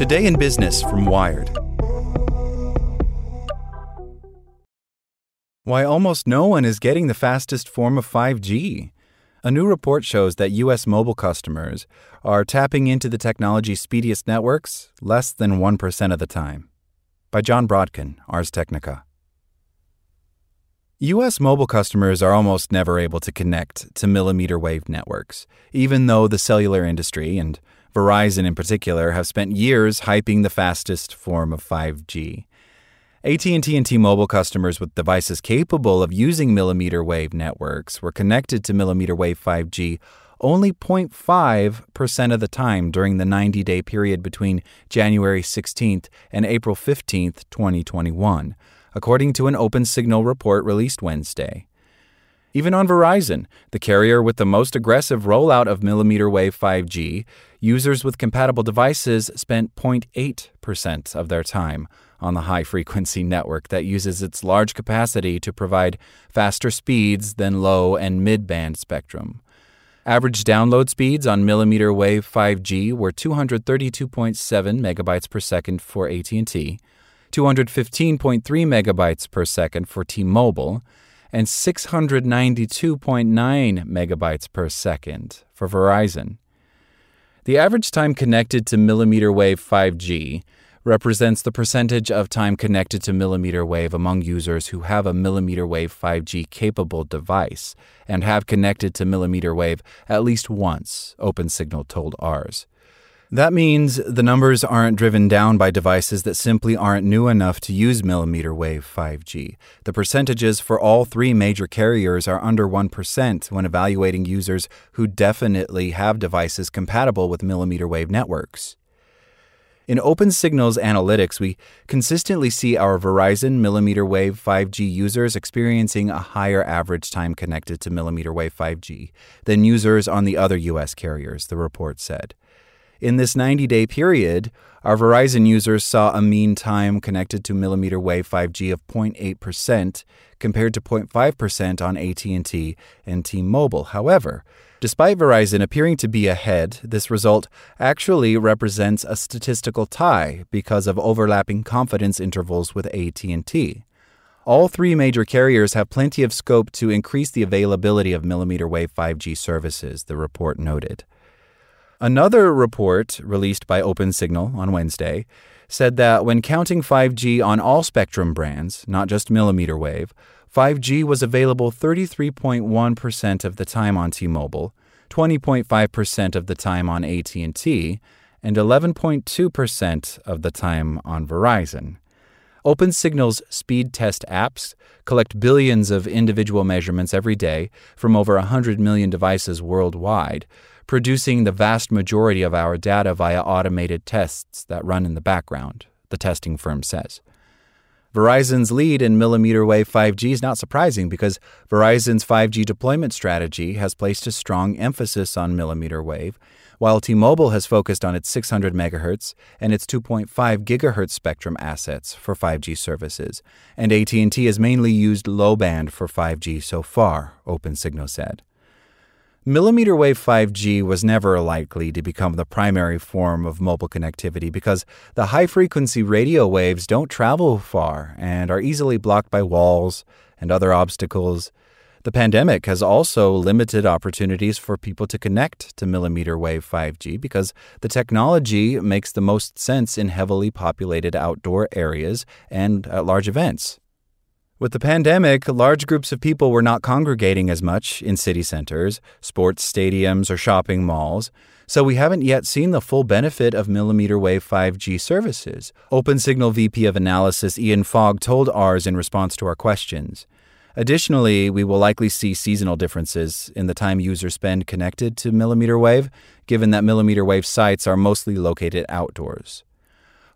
Today in Business from Wired. Why almost no one is getting the fastest form of 5G. A new report shows that U.S. mobile customers are tapping into the technology's speediest networks less than 1% of the time. By Jon Brodkin, Ars Technica. U.S. mobile customers are almost never able to connect to millimeter wave networks, even though the cellular industry, and Verizon in particular, have spent years hyping the fastest form of 5G. AT&T and T-Mobile customers with devices capable of using millimeter wave networks were connected to millimeter wave 5G only 0.5% of the time during the 90-day period between January 16th and April 15th, 2021 according to an Opensignal report released Wednesday. Even on Verizon, the carrier with the most aggressive rollout of millimeter wave 5G, users with compatible devices spent 0.8% of their time on the high frequency network that uses its large capacity to provide faster speeds than low and mid band spectrum. Average download speeds on millimeter wave 5G were 232.7 megabytes per second for AT&T, 215.3 megabytes per second for T-Mobile, and 692.9 megabytes per second for Verizon. The average time connected to millimeter wave 5G represents the percentage of time connected to millimeter wave among users who have a millimeter wave 5G capable device and have connected to millimeter wave at least once, Opensignal told Ars. That means the numbers aren't driven down by devices that simply aren't new enough to use millimeter wave 5G. The percentages for all three major carriers are under 1% when evaluating users who definitely have devices compatible with millimeter wave networks. In Opensignal's analytics, we consistently see our Verizon millimeter wave 5G users experiencing a higher average time connected to millimeter wave 5G than users on the other U.S. carriers, the report said. In this 90 day period, our Verizon users saw a mean time connected to millimeter wave 5G of 0.8% compared to 0.5% on AT&T and T-Mobile. However, despite Verizon appearing to be ahead, this result actually represents a statistical tie because of overlapping confidence intervals with AT&T. All three major carriers have plenty of scope to increase the availability of millimeter wave 5G services, the report noted. Another report released by Opensignal on Wednesday said that when counting 5G on all spectrum brands, not just millimeter wave, 5G was available 33.1% of the time on T-Mobile, 20.5% of the time on AT&T, and 11.2% of the time on Verizon. Opensignal's speed test apps collect billions of individual measurements every day from over 100 million devices worldwide, producing the vast majority of our data via automated tests that run in the background, the testing firm says. Verizon's lead in millimeter wave 5G is not surprising because Verizon's 5G deployment strategy has placed a strong emphasis on millimeter wave, while T-Mobile has focused on its 600 MHz and its 2.5 GHz spectrum assets for 5G services, and AT&T has mainly used low band for 5G so far, Opensignal said. Millimeter wave 5G was never likely to become the primary form of mobile connectivity because the high frequency radio waves don't travel far and are easily blocked by walls and other obstacles. The pandemic has also limited opportunities for people to connect to millimeter wave 5G because the technology makes the most sense in heavily populated outdoor areas and at large events. With the pandemic, large groups of people were not congregating as much in city centers, sports stadiums, or shopping malls, so we haven't yet seen the full benefit of millimeter wave 5G services. OpenSignal VP of Analysis Ian Fogg told Ars in response to our questions. Additionally, we will likely see seasonal differences in the time users spend connected to millimeter wave, given that millimeter wave sites are mostly located outdoors.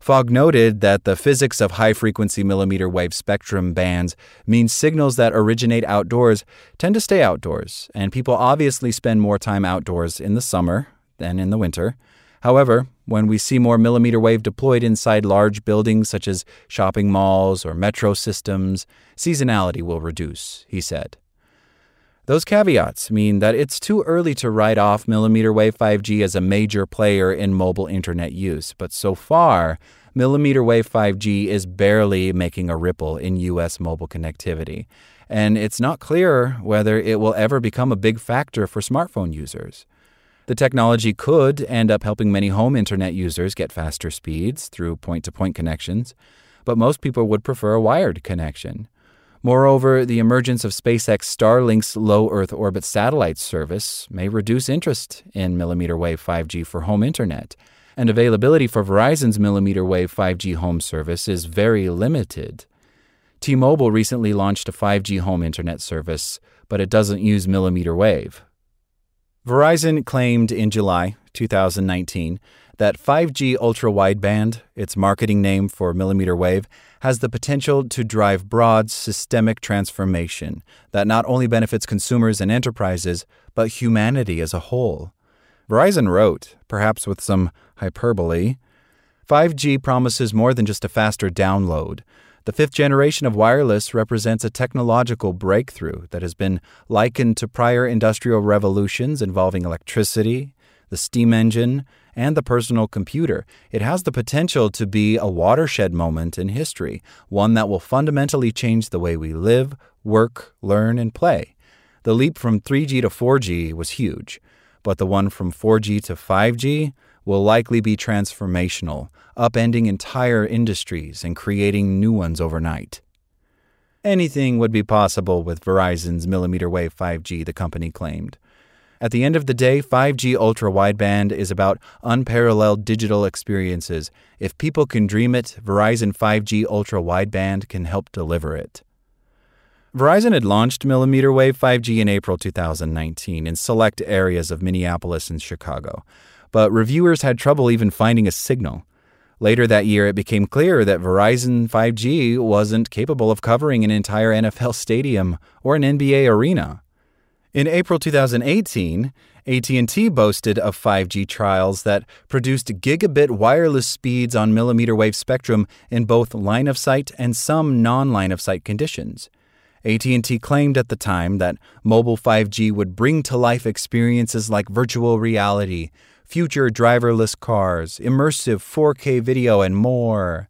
Fogg noted that the physics of high frequency millimeter wave spectrum bands means signals that originate outdoors tend to stay outdoors, and people obviously spend more time outdoors in the summer than in the winter. However, when we see more millimeter wave deployed inside large buildings such as shopping malls or metro systems, seasonality will reduce, he said. Those caveats mean that it's too early to write off millimeter wave 5G as a major player in mobile internet use, but so far, millimeter wave 5G is barely making a ripple in US mobile connectivity, and it's not clear whether it will ever become a big factor for smartphone users. The technology could end up helping many home internet users get faster speeds through point to point connections, but most people would prefer a wired connection. Moreover, the emergence of SpaceX Starlink's low Earth orbit satellite service may reduce interest in millimeter wave 5G for home internet, and availability for Verizon's millimeter wave 5G home service is very limited. T Mobile recently launched a 5G home internet service, but it doesn't use millimeter wave. Verizon claimed in July 2019 that 5G ultra wideband, its marketing name for millimeter wave, has the potential to drive broad systemic transformation that not only benefits consumers and enterprises, but humanity as a whole. Verizon wrote, perhaps with some hyperbole, 5G promises more than just a faster download. The fifth generation of wireless represents a technological breakthrough that has been likened to prior industrial revolutions involving electricity, the steam engine, and the personal computer. It has the potential to be a watershed moment in history, one that will fundamentally change the way we live, work, learn, and play. The leap from 3G to 4G was huge, but the one from 4G to 5G will likely be transformational, upending entire industries and creating new ones overnight. Anything would be possible with Verizon's millimeter wave 5G, the company claimed. At the end of the day, 5G ultra wideband is about unparalleled digital experiences. If people can dream it, Verizon 5G ultra wideband can help deliver it. Verizon had launched millimeter wave 5G in April 2019 in select areas of Minneapolis and Chicago, but reviewers had trouble even finding a signal. Later that year, it became clear that Verizon 5G wasn't capable of covering an entire NFL stadium or an NBA arena. In April 2018, AT&T boasted of 5G trials that produced gigabit wireless speeds on millimeter wave spectrum in both line of sight and some non-line of sight conditions. AT&T claimed at the time that mobile 5G would bring to life experiences like virtual reality, future driverless cars, immersive 4K video and more.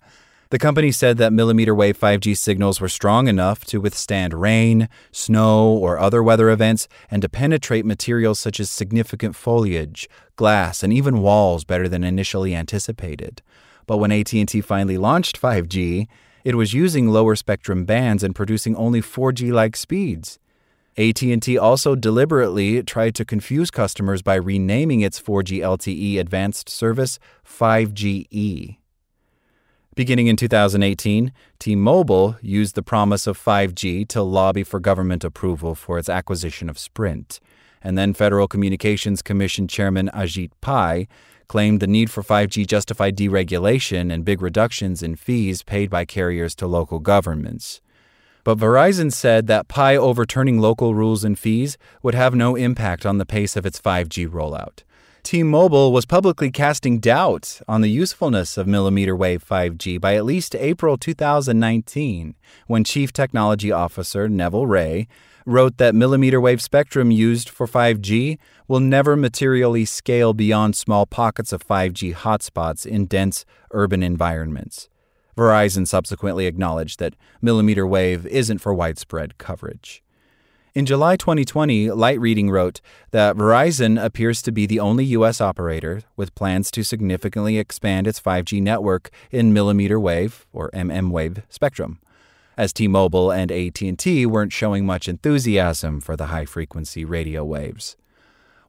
The company said that millimeter wave 5G signals were strong enough to withstand rain, snow, or other weather events and to penetrate materials such as significant foliage, glass, and even walls better than initially anticipated. But when AT&T finally launched 5G, it was using lower spectrum bands and producing only 4G-like speeds. AT&T also deliberately tried to confuse customers by renaming its 4G LTE advanced service 5GE. Beginning in 2018, T Mobile used the promise of 5G to lobby for government approval for its acquisition of Sprint. And then Federal Communications Commission Chairman Ajit Pai claimed the need for 5G justified deregulation and big reductions in fees paid by carriers to local governments. But Verizon said that Pai overturning local rules and fees would have no impact on the pace of its 5G rollout. T Mobile was publicly casting doubt on the usefulness of millimeter wave 5G by at least April 2019, when Chief Technology Officer Neville Ray wrote that millimeter wave spectrum used for 5G will never materially scale beyond small pockets of 5G hotspots in dense urban environments. Verizon subsequently acknowledged that millimeter wave isn't for widespread coverage. In July 2020, Light Reading wrote that Verizon appears to be the only U.S. operator with plans to significantly expand its 5G network in millimeter wave or MM wave spectrum, as T-Mobile and AT&T weren't showing much enthusiasm for the high-frequency radio waves.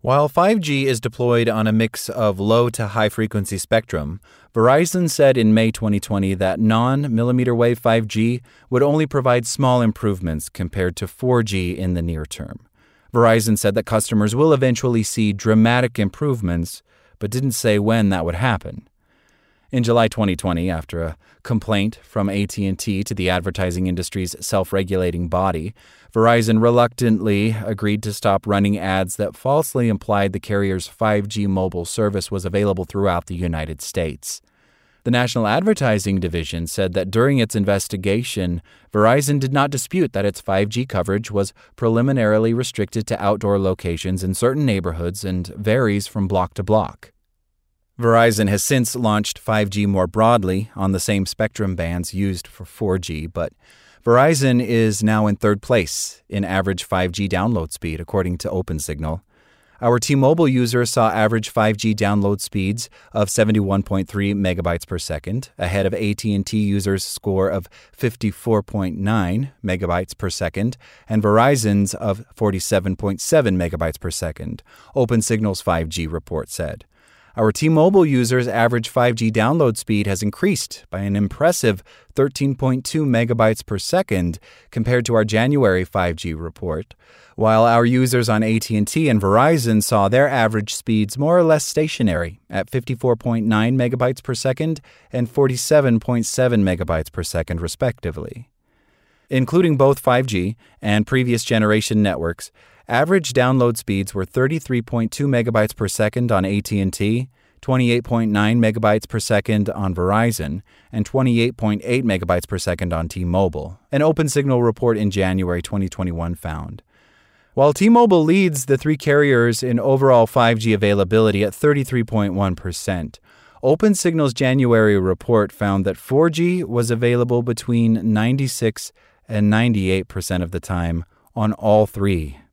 While 5G is deployed on a mix of low to high frequency spectrum, Verizon said in May 2020 that non millimeter wave 5G would only provide small improvements compared to 4G in the near term. Verizon said that customers will eventually see dramatic improvements, but didn't say when that would happen. In July 2020, after a complaint from AT&T to the advertising industry's self-regulating body, Verizon reluctantly agreed to stop running ads that falsely implied the carrier's 5G mobile service was available throughout the United States. The National Advertising Division said that during its investigation, Verizon did not dispute that its 5G coverage was preliminarily restricted to outdoor locations in certain neighborhoods and varies from block to block. Verizon has since launched 5G more broadly on the same spectrum bands used for 4G, but Verizon is now in third place in average 5G download speed, according to OpenSignal. Our T-Mobile users saw average 5G download speeds of 71.3 megabytes per second, ahead of AT&T users' score of 54.9 megabytes per second and Verizon's of 47.7 megabytes per second, OpenSignal's 5G report said. Our T Mobile users' average 5G download speed has increased by an impressive 13.2 megabytes per second compared to our January 5G report, while our users on AT&T and Verizon saw their average speeds more or less stationary at 54.9 megabytes per second and 47.7 megabytes per second respectively. Including both 5G and previous generation networks, Average download speeds were 33.2 megabytes per second on AT&T, 28.9 megabytes per second on Verizon, and 28.8 megabytes per second on T-Mobile. An OpenSignal report in January 2021 found. While T-Mobile leads the three carriers in overall 5G availability at 33.1%, OpenSignal's January report found that 4G was available between 96 and 98% of the time on all three